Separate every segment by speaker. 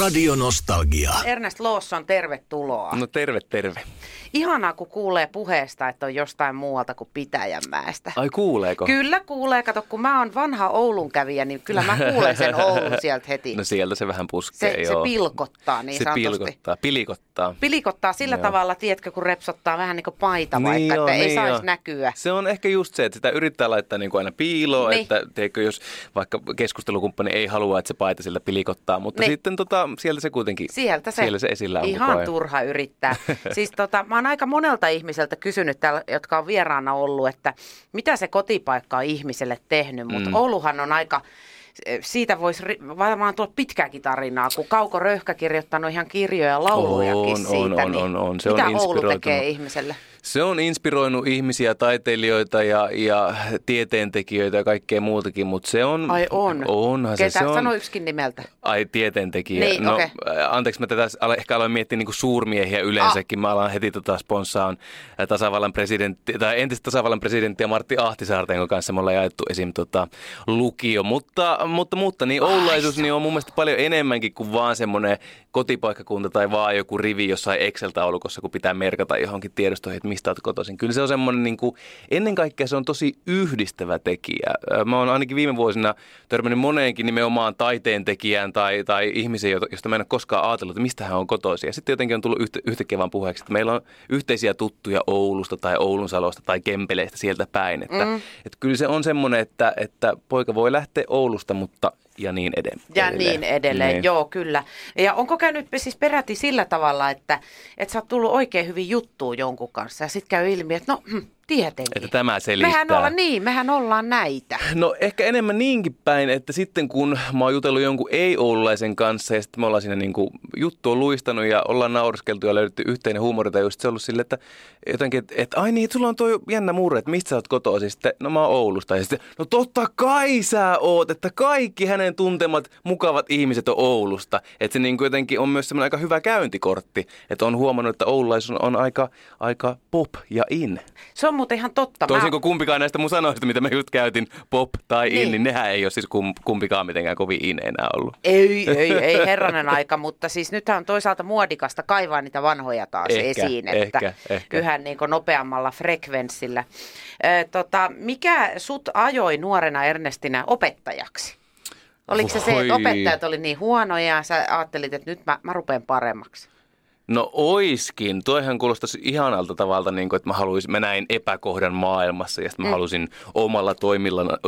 Speaker 1: Radio Nostalgia.
Speaker 2: Ernest Lawson, tervetuloa.
Speaker 3: No terve, terve.
Speaker 2: Ihanaa, kun kuulee puheesta, että on jostain muualta kuin Pitäjänmäestä.
Speaker 3: Ai kuuleeko?
Speaker 2: Kyllä kuulee. Kato, kun mä oon vanha Oulun kävijä, niin kyllä mä kuulen sen Oulun sieltä heti.
Speaker 3: No sieltä se vähän puskee,
Speaker 2: se, se
Speaker 3: joo.
Speaker 2: pilkottaa niin
Speaker 3: se
Speaker 2: sanotusti.
Speaker 3: pilkottaa, pilikottaa.
Speaker 2: Pilikottaa sillä
Speaker 3: Joo.
Speaker 2: tavalla, tiedätkö, kun repsottaa vähän niin kuin paita vaikka,
Speaker 3: Niin joo,
Speaker 2: että ei
Speaker 3: niin
Speaker 2: saisi
Speaker 3: joo.
Speaker 2: näkyä.
Speaker 3: Se on ehkä just se, että sitä yrittää laittaa niin kuin aina piiloon,
Speaker 2: Niin.
Speaker 3: että teikö, jos vaikka keskustelukumppani ei halua, että se paita sillä pilikottaa, mutta
Speaker 2: Niin.
Speaker 3: sitten tota, sieltä se kuitenkin,
Speaker 2: Sieltä se,
Speaker 3: siellä se esillä on
Speaker 2: ihan turha yrittää. siis tota, mä oon aika monelta ihmiseltä kysynyt, täällä, jotka on vieraana ollut, että mitä se kotipaikka on ihmiselle tehnyt, mutta
Speaker 3: Mm.
Speaker 2: Ouluhan on aika, siitä voisi varmaan tulla pitkääkin tarinaa, kun Kauko Röyhkä kirjoittanut ihan kirjoja ja laulujakin
Speaker 3: On,
Speaker 2: siitä.
Speaker 3: on, on,
Speaker 2: niin
Speaker 3: on, on. Se on
Speaker 2: mitä Oulu
Speaker 3: inspiroitunut.
Speaker 2: tekee ihmiselle?
Speaker 3: Se on inspiroinut ihmisiä, taiteilijoita ja, ja tieteentekijöitä ja kaikkea muutakin, mutta se on...
Speaker 2: Ai on.
Speaker 3: Onhan
Speaker 2: Ketä?
Speaker 3: se, se on...
Speaker 2: Sano yksikin nimeltä.
Speaker 3: Ai tieteentekijä.
Speaker 2: Niin,
Speaker 3: no, ää, anteeksi, mä tätä ehkä aloin miettiä niin suurmiehiä yleensäkin. Mä alan heti tota sponssaan tasavallan presidentti, tai entistä tasavallan presidenttiä Martti Ahtisaarta, jonka kanssa me ollaan jaettu esim. Tota, lukio. Mutta, mutta, mutta niin oululaisuus niin on mun mielestä paljon enemmänkin kuin vaan semmoinen kotipaikkakunta tai vaan joku rivi jossain Excel-taulukossa, kun pitää merkata johonkin tiedostoihin, että mistä olet kotoisin. Kyllä se on semmoinen, niin kuin, ennen kaikkea se on tosi yhdistävä tekijä. Mä oon ainakin viime vuosina törmännyt moneenkin nimenomaan taiteen tekijään tai, tai ihmiseen, josta mä en ole koskaan ajatellut, että mistä hän on kotoisin. Ja sitten jotenkin on tullut yhtä, yhtäkkiä vaan puheeksi, että meillä on yhteisiä tuttuja Oulusta tai Oulunsalosta tai Kempeleistä sieltä päin. Että, mm. että kyllä se on semmoinen, että, että poika voi lähteä Oulusta, mutta ja niin edelleen.
Speaker 2: Ja niin edelleen,
Speaker 3: Niin.
Speaker 2: joo kyllä. Ja onko käynyt siis peräti sillä tavalla, että, että sä oot tullut oikein hyvin juttuun jonkun kanssa ja sitten käy ilmi, että no hm, tietenkin.
Speaker 3: Että tämä selittää.
Speaker 2: Mehän ollaan niin, mehän ollaan näitä.
Speaker 3: No ehkä enemmän niinkin päin, että sitten kun mä oon jutellut jonkun ei-oululaisen kanssa ja sitten me ollaan siinä niin kuin juttu on luistanut ja ollaan nauriskeltu ja löydetty yhteinen huumori tai just se ollut sille, että jotenkin, että, että ai niin, että sulla on tuo jännä murre, että mistä sä oot kotoisin. Sitten, no mä oon Oulusta ja sitten, no totta kai sä oot, että kaikki hänen tuntemat mukavat ihmiset on Oulusta. Että se niin kuin jotenkin on myös semmoinen aika hyvä käyntikortti, että on huomannut, että oululaisuus on aika, aika pop ja in.
Speaker 2: Se on muuten ihan totta.
Speaker 3: Toisin kuin kumpikaan näistä mun sanoista, mitä mä just käytin, pop tai in,
Speaker 2: Niin.
Speaker 3: niin, niin nehän ei ole siis kum, kumpikaan mitenkään kovin in enää ollut.
Speaker 2: Ei, ei, ei herranen aika, mutta siis nythän on toisaalta muodikasta kaivaa niitä vanhoja taas
Speaker 3: Ehkä,
Speaker 2: esiin, että
Speaker 3: ehkä, ehkä.
Speaker 2: yhä niin kuin nopeammalla frekvenssillä. Ö, tota, mikä sut ajoi nuorena Ernestinä opettajaksi? Oliko se se, että opettajat oli niin huonoja ja sä ajattelit, että nyt mä, mä rupean paremmaksi?
Speaker 3: No oiskin. Toihan kuulostaisi ihanalta tavalta, niin kuin, että mä, haluaisin, mä näin epäkohdan maailmassa ja sitten mä
Speaker 2: Mm.
Speaker 3: halusin omalla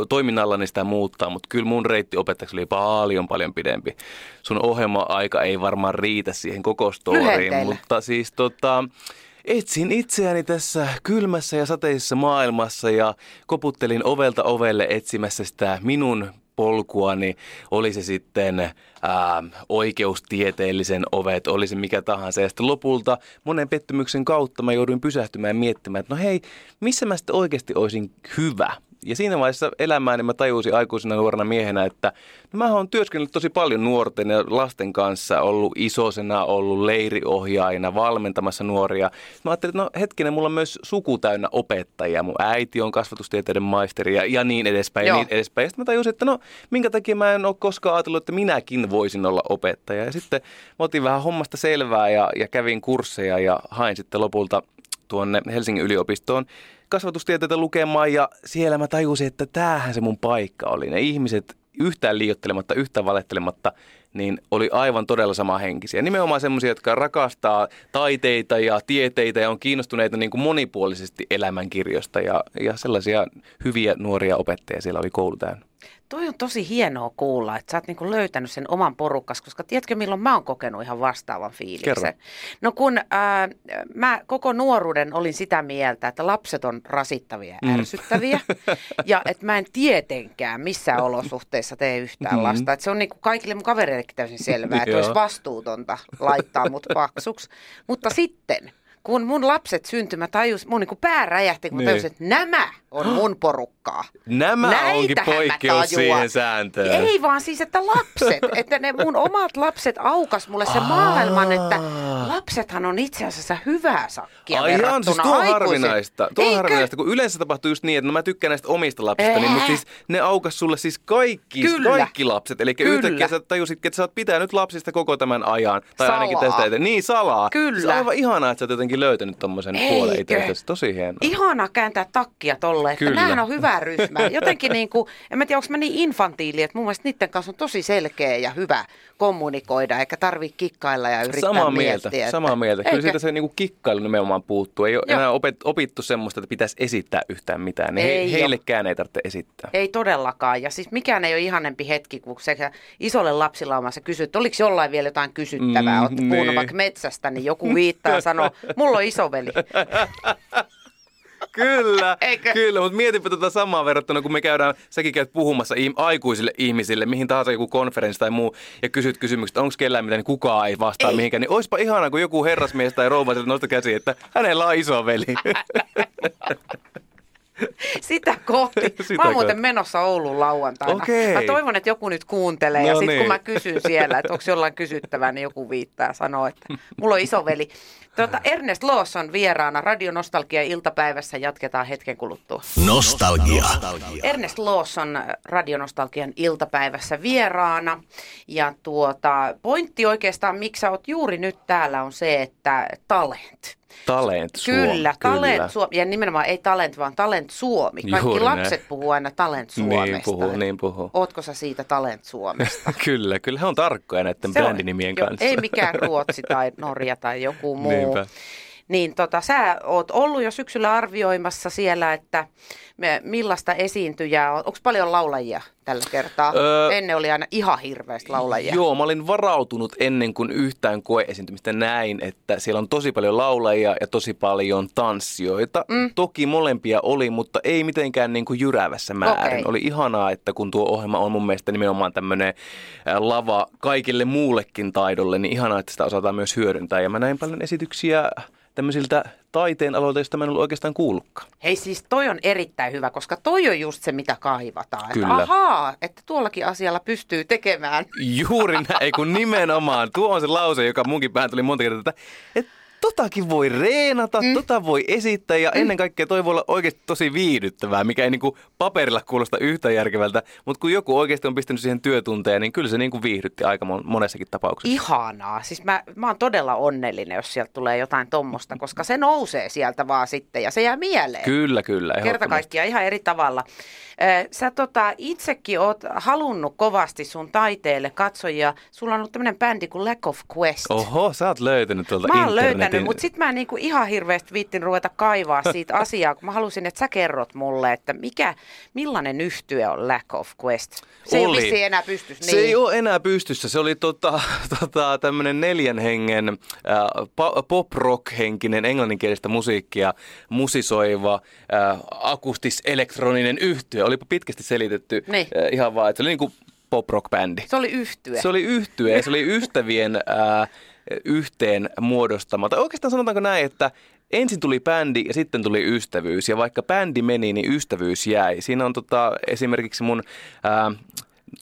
Speaker 3: toiminnallani sitä muuttaa, mutta kyllä mun reitti opettajaksi oli paljon paljon pidempi. Sun ohjelma-aika ei varmaan riitä siihen koko storiin,
Speaker 2: Lyhenteillä.
Speaker 3: mutta siis tota... Etsin itseäni tässä kylmässä ja sateisessa maailmassa ja koputtelin ovelta ovelle etsimässä sitä minun polkuani, oli se sitten ää, oikeustieteellisen ovet, oli se mikä tahansa. Ja sitten lopulta monen pettymyksen kautta mä jouduin pysähtymään ja miettimään, että no hei, missä mä sitten oikeasti olisin hyvä? Ja siinä vaiheessa elämää niin mä tajusin aikuisena nuorena miehenä, että no mä oon työskennellyt tosi paljon nuorten ja lasten kanssa, ollut isosena, ollut leiriohjaajana, valmentamassa nuoria. Mä ajattelin, että no hetkinen, mulla on myös suku täynnä opettajia. Mun äiti on kasvatustieteiden maisteri ja, ja niin edespäin
Speaker 2: Joo.
Speaker 3: ja niin edespäin. Ja sitten mä tajusin, että no minkä takia mä en ole koskaan ajatellut, että minäkin voisin olla opettaja. Ja sitten mä otin vähän hommasta selvää ja, ja kävin kursseja ja hain sitten lopulta tuonne Helsingin yliopistoon kasvatustieteitä lukemaan ja siellä mä tajusin, että tämähän se mun paikka oli. Ne ihmiset yhtään liiottelematta, yhtään valettelematta, niin oli aivan todella sama henkisiä. Nimenomaan semmoisia, jotka rakastaa taiteita ja tieteitä ja on kiinnostuneita niin kuin monipuolisesti elämänkirjosta ja, ja sellaisia hyviä nuoria opettajia siellä oli koulu täynnä.
Speaker 2: Toi on tosi hienoa kuulla, että sä oot niinku löytänyt sen oman porukkas, koska tiedätkö milloin mä oon kokenut ihan vastaavan fiiliksen?
Speaker 3: Kerro.
Speaker 2: No kun ää, mä koko nuoruuden olin sitä mieltä, että lapset on rasittavia ja
Speaker 3: Mm.
Speaker 2: ärsyttäviä ja että mä en tietenkään missään olosuhteissa tee yhtään
Speaker 3: Mm.
Speaker 2: lasta. Että se on niinku kaikille mun kavereillekin täysin selvää, että olisi vastuutonta laittaa mut paksuksi. Mutta sitten kun mun lapset syntyi, mä tajus, mun niinku pää räjähti, kun mä
Speaker 3: Niin.
Speaker 2: tajusin, että nämä on mun porukkaa.
Speaker 3: Nämä onkin
Speaker 2: Näitähän mä
Speaker 3: poikkeus siihen sääntöön.
Speaker 2: Ei vaan siis, että lapset, että ne mun omat lapset aukas mulle se maailman, että lapsethan on itse asiassa hyvää sakkia
Speaker 3: Ai ihan,
Speaker 2: verrattuna
Speaker 3: siis tuo on harvinaista. Tuo on harvinaista, kun yleensä tapahtuu just niin, että no mä tykkään näistä omista lapsista, niin, mutta
Speaker 2: Ää.
Speaker 3: siis ne aukas sulle siis kaikki,
Speaker 2: Kyllä.
Speaker 3: kaikki lapset. Eli yhtäkkiä sä tajusit, että sä oot pitänyt lapsista koko tämän ajan. Tai ainakin
Speaker 2: Salaa.
Speaker 3: tästä eteen. Niin, salaa.
Speaker 2: Kyllä.
Speaker 3: Se on aivan ihanaa, että sä oot jotenkin löytänyt tommosen puolen itseltäsi. Tosi hienoa.
Speaker 2: Ihana kääntää takkia tolle, että
Speaker 3: Kyllä.
Speaker 2: on hyvä ryhmä. Jotenkin niin kuin, en mä tiedä, onko mä niin infantiili, että mun mielestä niiden kanssa on tosi selkeä ja hyvä kommunikoida, eikä tarvii kikkailla ja yrittää
Speaker 3: Samaa
Speaker 2: miettiä.
Speaker 3: mieltä,
Speaker 2: että-
Speaker 3: samaa mieltä. Kyllä
Speaker 2: Eikö?
Speaker 3: siitä se niinku kikkailu nimenomaan puuttuu. Ei ole
Speaker 2: Joo.
Speaker 3: enää opet, opittu semmoista, että pitäisi esittää yhtään mitään. Niin
Speaker 2: Ei
Speaker 3: he, heillekään ei tarvitse esittää.
Speaker 2: Ei todellakaan. Ja siis mikään ei ole ihanempi hetki, kun sekä isolle lapsilaumassa kysyt, että oliko jollain vielä jotain kysyttävää.
Speaker 3: Mm,
Speaker 2: puhunut
Speaker 3: niin.
Speaker 2: vaikka metsästä, niin joku viittaa ja sanoo, mulla on isoveli.
Speaker 3: Kyllä,
Speaker 2: Eikö?
Speaker 3: kyllä, mutta mietipä tätä samaa verrattuna, kun me käydään, säkin käyt puhumassa aikuisille ihmisille, mihin tahansa joku konferenssi tai muu, ja kysyt kysymykset, onko kellään mitään, niin kukaan ei vastaa
Speaker 2: Ei.
Speaker 3: mihinkään. Niin oispa ihanaa, kun joku herrasmies tai rouva sieltä nosta käsi, että hänellä on iso veli.
Speaker 2: Sitä kohti.
Speaker 3: Sitä
Speaker 2: mä oon muuten menossa Ouluun lauantaina.
Speaker 3: Okei.
Speaker 2: Mä toivon, että joku nyt kuuntelee.
Speaker 3: No
Speaker 2: ja sitten
Speaker 3: niin.
Speaker 2: kun mä kysyn siellä, että onko jollain kysyttävää, niin joku viittaa ja sanoo, että mulla on isoveli. Tuota, Ernest Lawson vieraana Radio Nostalgia iltapäivässä jatketaan hetken kuluttua.
Speaker 1: Nostalgia.
Speaker 2: Ernest Lawson Radionostalgian iltapäivässä vieraana. Ja tuota, pointti oikeastaan, miksi sä oot juuri nyt täällä, on se, että talent.
Speaker 3: Talent Suomi.
Speaker 2: Kyllä, talent Suomi. Ja nimenomaan ei talent, vaan talent Suomi. Kaikki
Speaker 3: Juuri
Speaker 2: lapset puhuu aina talent Suomesta.
Speaker 3: Niin puhuu, niin puhuu.
Speaker 2: Ootko sä siitä talent Suomesta?
Speaker 3: Kyllä, kyllä he on tarkkoja näiden
Speaker 2: Se on-
Speaker 3: brändinimien
Speaker 2: jo,
Speaker 3: kanssa.
Speaker 2: Ei mikään Ruotsi tai Norja tai joku muu.
Speaker 3: Niinpä.
Speaker 2: Niin tota, sä oot ollut jo syksyllä arvioimassa siellä, että me, millaista esiintyjää on. Onko paljon laulajia tällä kertaa?
Speaker 3: Öö,
Speaker 2: Ennen oli aina ihan hirveästi laulajia.
Speaker 3: Joo, mä olin varautunut ennen kuin yhtään koeesiintymistä näin, että siellä on tosi paljon laulajia ja tosi paljon tanssijoita. Mm. Toki molempia oli, mutta ei mitenkään niin kuin jyrävässä määrin.
Speaker 2: Okei.
Speaker 3: Oli ihanaa, että kun tuo ohjelma on mun mielestä nimenomaan tämmöinen lava kaikille muullekin taidolle, niin ihanaa, että sitä osataan myös hyödyntää. Ja mä näin paljon esityksiä tämmöisiltä taiteen aloilta, joista mä en ollut oikeastaan kuullutkaan.
Speaker 2: Hei siis toi on erittäin hyvä, koska toi on just se, mitä kaivataan.
Speaker 3: Kyllä.
Speaker 2: Että ahaa, että tuollakin asialla pystyy tekemään.
Speaker 3: Juuri näin, kun nimenomaan. Tuo on se lause, joka munkin päähän tuli monta kertaa, että, että totakin voi reenata, mm. tota voi esittää ja ennen kaikkea toi voi olla oikeasti tosi viihdyttävää, mikä ei niinku paperilla kuulosta yhtä järkevältä, mutta kun joku oikeasti on pistänyt siihen työtunteja, niin kyllä se niinku viihdytti aika mon- monessakin tapauksessa.
Speaker 2: Ihanaa. Siis mä, mä oon todella onnellinen, jos sieltä tulee jotain tommosta, koska se nousee sieltä vaan sitten ja se jää mieleen.
Speaker 3: Kyllä, kyllä.
Speaker 2: Kerta kaikkiaan ihan eri tavalla. Sä tota, itsekin oot halunnut kovasti sun taiteelle katsojia. Sulla on ollut tämmöinen bändi kuin Lack of Quest.
Speaker 3: Oho, sä oot löytänyt tuolta
Speaker 2: Mä oon
Speaker 3: internetin.
Speaker 2: Löytänyt, mutta sitten mä en niinku ihan hirveästi viittin ruveta kaivaa siitä asiaa, kun mä halusin, että sä kerrot mulle, että mikä, millainen yhtye on Lack of Quest. Se ei
Speaker 3: Oli.
Speaker 2: vissiin enää pystyssä.
Speaker 3: Se ei ole enää pystyssä. Se oli tota, tota, tämmöinen neljän hengen äh, pop-rock-henkinen englanninkielistä musiikkia musisoiva äh, akustis-elektroninen yhtye. Olipa pitkästi selitetty
Speaker 2: Niin.
Speaker 3: äh, ihan vaan, että se oli niinku pop-rock-bändi.
Speaker 2: Se oli yhtye.
Speaker 3: Se oli yhtye se oli ystävien äh, yhteen muodostama. Tai oikeastaan sanotaanko näin, että ensin tuli bändi ja sitten tuli ystävyys. Ja vaikka bändi meni, niin ystävyys jäi. Siinä on tota, esimerkiksi mun... Äh,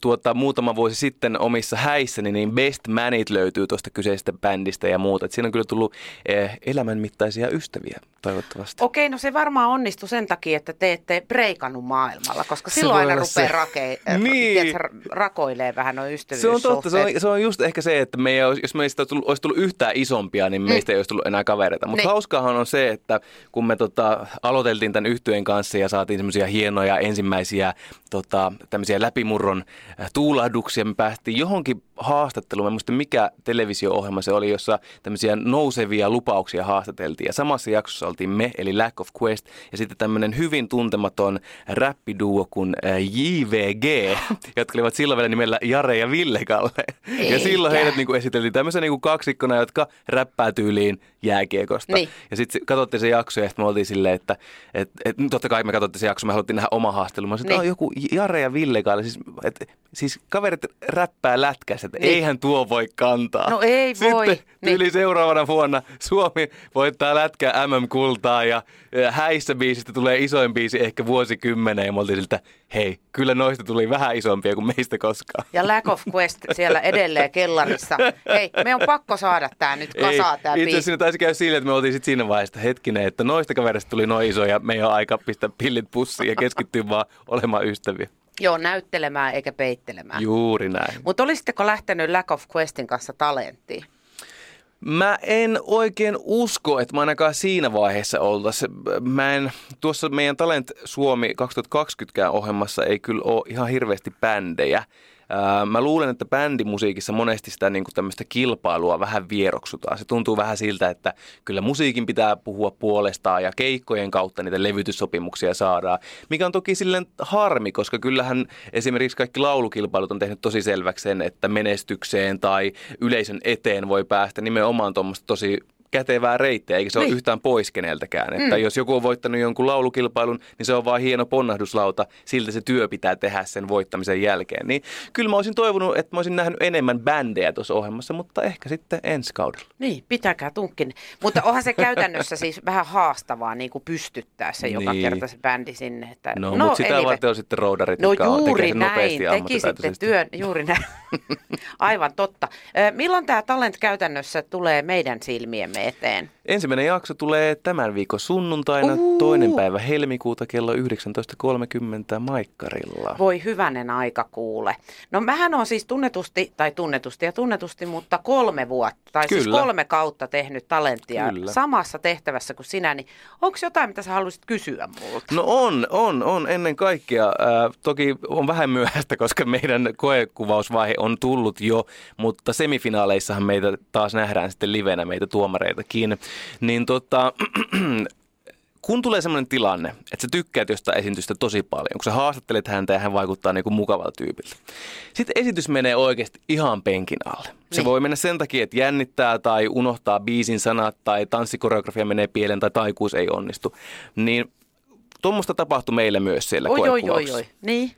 Speaker 3: tuota, muutama vuosi sitten omissa häissäni, niin Best Manit löytyy tuosta kyseisestä bändistä ja muuta. Et siinä on kyllä tullut eh, elämänmittaisia ystäviä toivottavasti.
Speaker 2: Okei, no se varmaan onnistui sen takia, että te ette breikannut maailmalla, koska
Speaker 3: Se
Speaker 2: silloin aina rupeaa
Speaker 3: se.
Speaker 2: rake,
Speaker 3: Niin.
Speaker 2: tiedätkö, rakoilee vähän noin
Speaker 3: Se on totta, se on, se on just ehkä se, että me ei olisi, jos meistä olisi tullut, olisi tullut yhtään isompia, niin meistä mm. ei olisi tullut enää kavereita. Mutta
Speaker 2: Niin.
Speaker 3: hauskaahan on se, että kun me tota, aloiteltiin tämän yhtyeen kanssa ja saatiin semmoisia hienoja ensimmäisiä tota, tämmöisiä läpimurron tuulahduksia. Me päästiin johonkin haastatteluun, mä en muista mikä televisio-ohjelma se oli, jossa tämmöisiä nousevia lupauksia haastateltiin. Ja samassa jaksossa oltiin me, eli Lack of Quest, ja sitten tämmöinen hyvin tuntematon räppiduo kuin äh, JVG, jotka olivat silloin vielä nimellä Jare ja Ville Kalle. Ja silloin heidät niin kuin esiteltiin tämmöisenä niin kuin kaksikkona, jotka räppää tyyliin jääkiekosta.
Speaker 2: Niin.
Speaker 3: Ja sitten katsottiin se jakso ja sitten me oltiin silleen, että et, et, totta kai me katsottiin se jakso, me haluttiin nähdä oma haastelu. Mä sanoin, että
Speaker 2: Niin.
Speaker 3: on joku Jare ja Ville Kalle, siis, et, siis kaverit räppää lätkässä, että
Speaker 2: Niin.
Speaker 3: eihän tuo voi kantaa.
Speaker 2: No ei voi.
Speaker 3: Sitten
Speaker 2: Niin.
Speaker 3: seuraavana vuonna Suomi voittaa lätkää MM-kultaa ja häissä biisistä tulee isoin biisi ehkä vuosikymmeneen ja me oltiin siltä, hei, kyllä noista tuli vähän isompia kuin meistä koskaan.
Speaker 2: Ja Lack of Quest siellä edelleen kellarissa. Hei, me on pakko saada tämä nyt kasaan tämä
Speaker 3: itse asiassa taisi käydä sille, että me oltiin sit siinä vaiheessa, hetkinen, että noista kaverista tuli noin iso ja me ei ole aika pistää pillit pussiin ja keskittyä vaan olemaan ystäviä.
Speaker 2: Joo, näyttelemään eikä peittelemään.
Speaker 3: Juuri näin.
Speaker 2: Mutta olisitteko lähtenyt Lack of Questin kanssa talenttiin?
Speaker 3: Mä en oikein usko, että mä ainakaan siinä vaiheessa oltaisiin. Mä en, tuossa meidän Talent Suomi 2020 ohjelmassa ei kyllä ole ihan hirveästi bändejä. Mä luulen, että bändimusiikissa monesti sitä niin tämmöistä kilpailua vähän vieroksutaan. Se tuntuu vähän siltä, että kyllä musiikin pitää puhua puolestaan ja keikkojen kautta niitä levytyssopimuksia saadaan. Mikä on toki silleen harmi, koska kyllähän esimerkiksi kaikki laulukilpailut on tehnyt tosi selväksi sen, että menestykseen tai yleisön eteen voi päästä nimenomaan tuommoista tosi kätevää reittiä, eikä se niin. Ole yhtään pois keneltäkään. Että jos joku on voittanut jonkun laulukilpailun, niin se on vaan hieno ponnahduslauta, siltä se työ pitää tehdä sen voittamisen jälkeen. Niin kyllä mä olisin toivonut, että mä olisin nähnyt enemmän bändejä tuossa ohjelmassa, mutta ehkä sitten ensi kaudella.
Speaker 2: Niin, pitäkää tunkin. Mutta onhan se käytännössä siis vähän haastavaa niin kuin pystyttää se joka
Speaker 3: Niin.
Speaker 2: kerta se bändi sinne. Että,
Speaker 3: No, no mutta sitä
Speaker 2: anyway.
Speaker 3: varten on sitten roudarit,
Speaker 2: No juuri näin, tekisitte
Speaker 3: ammattitaitoisesti.
Speaker 2: työn, juuri näin. Aivan totta. Milloin tämä talent käytännössä tulee meidän silmiemme eteen?
Speaker 3: Ensimmäinen jakso tulee tämän viikon sunnuntaina,
Speaker 2: Uu.
Speaker 3: toinen päivä helmikuuta kello 19.30 Maikkarilla.
Speaker 2: Voi hyvänen aika kuule. No mähän on siis tunnetusti, tai tunnetusti ja tunnetusti, mutta kolme vuotta, tai siis
Speaker 3: Kyllä.
Speaker 2: kolme kautta tehnyt talenttia
Speaker 3: Kyllä.
Speaker 2: samassa tehtävässä kuin sinä, niin onko jotain, mitä sä haluaisit kysyä multa?
Speaker 3: No on, on, on ennen kaikkea. Ää, toki on vähän myöhäistä, koska meidän koekuvausvaihe on tullut jo, mutta semifinaaleissahan meitä taas nähdään sitten livenä, meitä tuomareitakin. Niin tota, kun tulee sellainen tilanne, että sä tykkäät jostain esitystä tosi paljon, kun sä haastattelet häntä ja hän vaikuttaa niinku mukavalta tyypiltä. Sitten esitys menee oikeasti ihan penkin alle. Se
Speaker 2: Niin.
Speaker 3: voi mennä sen takia, että jännittää tai unohtaa biisin sanat tai tanssikoreografia menee pieleen tai taikuus ei onnistu. Niin tuommoista tapahtui meille myös siellä
Speaker 2: Oi, oi, oi, oi. Niin.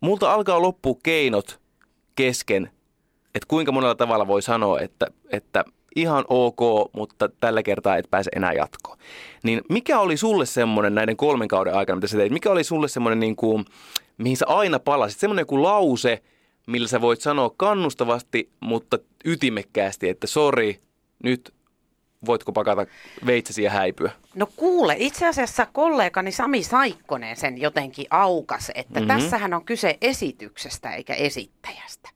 Speaker 3: Multa alkaa loppua keinot kesken, että kuinka monella tavalla voi sanoa, että, että ihan ok, mutta tällä kertaa et pääse enää jatkoon. Niin mikä oli sulle semmoinen näiden kolmen kauden aikana, mitä sä teit, mikä oli sulle semmoinen, niin kuin, mihin sä aina palasit, semmoinen joku lause, millä sä voit sanoa kannustavasti, mutta ytimekkäästi, että sori, nyt voitko pakata veitsesi ja häipyä?
Speaker 2: No kuule, itse asiassa kollegani Sami Saikkonen sen jotenkin aukas, että
Speaker 3: Mhm.
Speaker 2: mm-hmm. tässähän on kyse esityksestä eikä esittäjästä.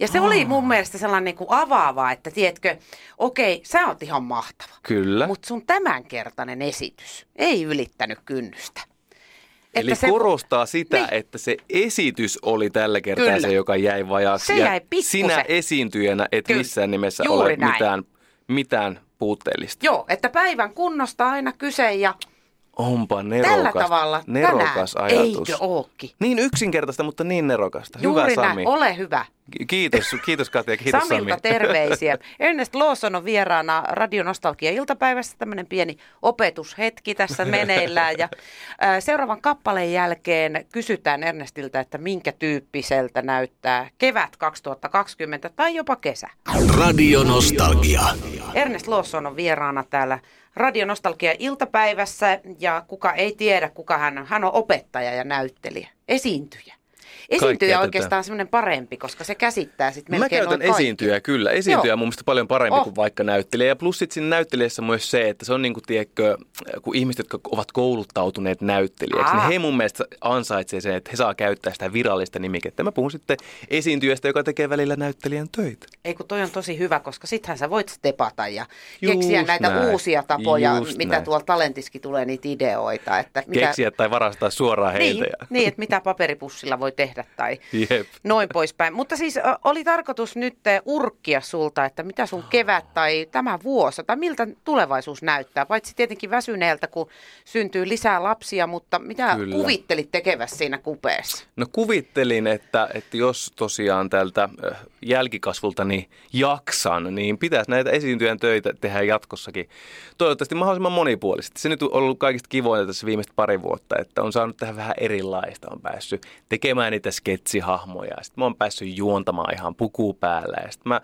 Speaker 2: Ja se oli mun mielestä sellainen niin kuin avaava, että tiedätkö, okei, sä oot ihan mahtava.
Speaker 3: Kyllä.
Speaker 2: Mutta sun tämänkertainen esitys ei ylittänyt kynnystä.
Speaker 3: Eli
Speaker 2: se-
Speaker 3: korostaa sitä,
Speaker 2: Niin.
Speaker 3: että se esitys oli tällä kertaa
Speaker 2: Kyllä.
Speaker 3: se, joka jäi vajaaksi.
Speaker 2: Se jäi pikkusen.
Speaker 3: Sinä esiintyjänä et
Speaker 2: Kyllä.
Speaker 3: missään nimessä
Speaker 2: Juuri
Speaker 3: ole
Speaker 2: näin.
Speaker 3: mitään, mitään puutteellista.
Speaker 2: Joo, että päivän kunnosta aina kyse ja
Speaker 3: Onpa
Speaker 2: tällä
Speaker 3: nerokas,
Speaker 2: tavalla
Speaker 3: nerokas
Speaker 2: tänään,
Speaker 3: ajatus.
Speaker 2: eikö ookin?
Speaker 3: Niin yksinkertaista, mutta niin nerokasta.
Speaker 2: Juuri
Speaker 3: Hyvä Sami.
Speaker 2: näin, ole hyvä.
Speaker 3: Ki- Kiitos, kiitos Katja, kiitos
Speaker 2: Samilta
Speaker 3: Sami.
Speaker 2: terveisiä. Ernest Lawson on vieraana Radio Nostalgia iltapäivässä. Tämmöinen pieni opetushetki tässä meneillään. Ja, ää, seuraavan kappaleen jälkeen kysytään Ernestiltä, että minkä tyyppiseltä näyttää kevät 2020 tai jopa kesä.
Speaker 1: Radio Nostalgia.
Speaker 2: Ernest Lawson on vieraana täällä Radio Nostalgia iltapäivässä ja kuka ei tiedä, kuka hän on. Hän on opettaja ja näyttelijä, esiintyjä. Esiintyjä on oikeastaan semmoinen parempi, koska se käsittää sitten
Speaker 3: Mä
Speaker 2: melkein
Speaker 3: käytän
Speaker 2: noin kaikki.
Speaker 3: esiintyjää kyllä. Esiintyjä
Speaker 2: Joo.
Speaker 3: on mun mielestä paljon parempi
Speaker 2: Oh.
Speaker 3: kuin vaikka näyttelijä. Ja plus sitten siinä näyttelijässä myös se, että se on niin kuin, tiedätkö, kun ihmiset, jotka ovat kouluttautuneet näyttelijäksi,
Speaker 2: Aa.
Speaker 3: niin he mun mielestä ansaitsee sen, että he saa käyttää sitä virallista nimikettä. Mä puhun sitten esiintyjästä, joka tekee välillä näyttelijän töitä.
Speaker 2: Ei kun toi on tosi hyvä, koska sittenhän sä voit stepata ja keksiä
Speaker 3: Just
Speaker 2: näitä
Speaker 3: näin.
Speaker 2: uusia tapoja,
Speaker 3: Just
Speaker 2: mitä
Speaker 3: näin.
Speaker 2: tuolla talentiskin tulee niitä ideoita. Että mitä,
Speaker 3: Keksiä tai varastaa suoraan heiltä.
Speaker 2: niin,
Speaker 3: Ja...
Speaker 2: niin, että mitä paperipussilla voi tehdä tehdä tai
Speaker 3: Jep.
Speaker 2: noin poispäin. Mutta siis oli tarkoitus nyt ö, urkkia sulta, että mitä sun kevät tai tämä vuosi tai miltä tulevaisuus näyttää. Paitsi tietenkin väsyneeltä, kun syntyy lisää lapsia, mutta mitä
Speaker 3: Kyllä.
Speaker 2: kuvittelit tekevässä siinä kupeessa?
Speaker 3: No kuvittelin, että, että jos tosiaan tältä jälkikasvulta niin jaksan, niin pitäisi näitä esiintyjän töitä tehdä jatkossakin. Toivottavasti mahdollisimman monipuolisesti. Se nyt on ollut kaikista kivointa tässä viimeistä pari vuotta, että on saanut tehdä vähän erilaista. On päässyt tekemään niitä sketsihahmoja. Sitten mä oon päässyt juontamaan ihan puku päällä. Ja mä,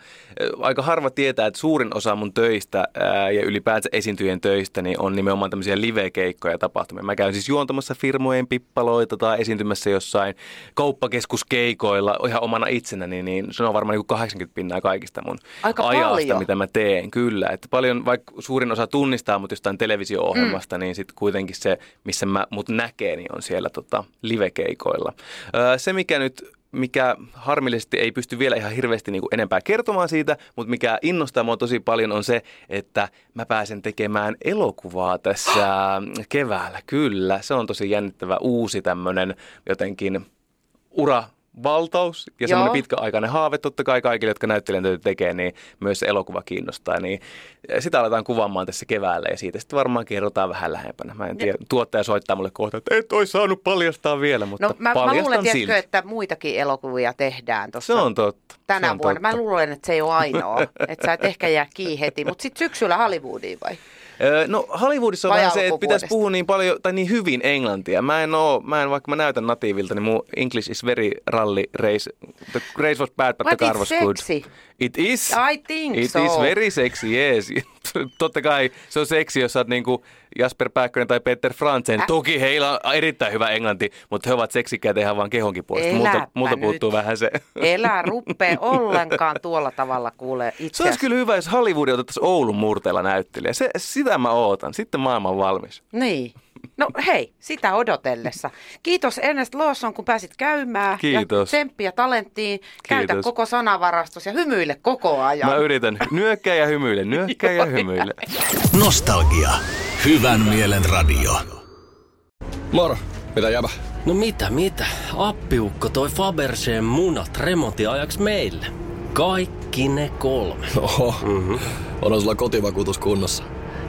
Speaker 3: aika harva tietää, että suurin osa mun töistä ää, ja ylipäänsä esiintyjien töistä niin on nimenomaan tämmöisiä live-keikkoja ja tapahtumia. Mä käyn siis juontamassa firmojen pippaloita tai esiintymässä jossain kauppakeskuskeikoilla ihan omana itsenäni, niin se on varmaan niin 80 pinnaa kaikista mun
Speaker 2: Aika
Speaker 3: ajasta,
Speaker 2: paljon.
Speaker 3: mitä mä teen. Kyllä, että paljon, vaikka suurin osa tunnistaa mut jostain televisio-ohjelmasta, mm. niin sitten kuitenkin se, missä mä mut näkee, niin on siellä tota, live-keikoilla. Öö, se, mikä nyt mikä harmillisesti ei pysty vielä ihan hirveästi niin kuin enempää kertomaan siitä, mutta mikä innostaa mua tosi paljon on se, että mä pääsen tekemään elokuvaa tässä keväällä. Kyllä, se on tosi jännittävä uusi tämmöinen jotenkin ura valtaus ja semmoinen
Speaker 2: Joo.
Speaker 3: pitkäaikainen haave totta kai kaikille, jotka näyttelijän töitä tekee, niin myös se elokuva kiinnostaa. Niin sitä aletaan kuvaamaan tässä keväällä ja siitä sitten varmaan kerrotaan vähän lähempänä. Mä en tiedä, tuottaja soittaa mulle kohta, että et ois saanut paljastaa vielä, mutta
Speaker 2: No mä, mä luulen, tiedätkö,
Speaker 3: silti.
Speaker 2: että muitakin elokuvia tehdään tuossa
Speaker 3: Se on totta.
Speaker 2: tänä
Speaker 3: se on
Speaker 2: vuonna.
Speaker 3: Totta.
Speaker 2: Mä luulen, että se ei ole ainoa. että sä et ehkä jää kiinni heti. Mutta sitten syksyllä Hollywoodiin vai?
Speaker 3: No Hollywoodissa on
Speaker 2: Vai
Speaker 3: vähän se, että pitäisi puhua niin paljon tai niin hyvin englantia. Mä en oo, mä en, vaikka mä näytän natiivilta, niin mun English is very rally race. The race was bad, but
Speaker 2: But
Speaker 3: the car was good.
Speaker 2: sexy.
Speaker 3: It is.
Speaker 2: I think
Speaker 3: It
Speaker 2: so.
Speaker 3: is very sexy, yes. Totta kai se on seksi, jos sä oot niinku Jasper Pääkkönen tai Peter Frantzen. Toki heillä on erittäin hyvä englanti, mutta he ovat seksikkäitä ihan vaan kehonkin puolesta. Multa,
Speaker 2: nyt.
Speaker 3: puuttuu vähän se.
Speaker 2: Elä ruppe ollenkaan tuolla tavalla kuule itse
Speaker 3: Se olisi kyllä hyvä, jos Hollywood otettaisiin Oulun murteella näyttelijä. Se, sitä mä ootan. Sitten maailma on valmis.
Speaker 2: Niin. No hei, sitä odotellessa. Kiitos Ernest Lawson, kun pääsit käymään.
Speaker 3: Kiitos.
Speaker 2: Ja tsemppiä talenttiin. Käytä
Speaker 3: Kiitos.
Speaker 2: koko sanavarastos ja hymyile koko ajan.
Speaker 3: Mä yritän nyökkää ja hymyile, nyökkää ja hymyile.
Speaker 1: Nostalgia. Hyvän mielen radio.
Speaker 4: Moro, mitä jäbä?
Speaker 5: No mitä, mitä? Appiukko toi Faberseen munat remontiajaksi meille. Kaikki ne kolme.
Speaker 4: Oho, mm-hmm. on sulla kotivakuutus kunnossa.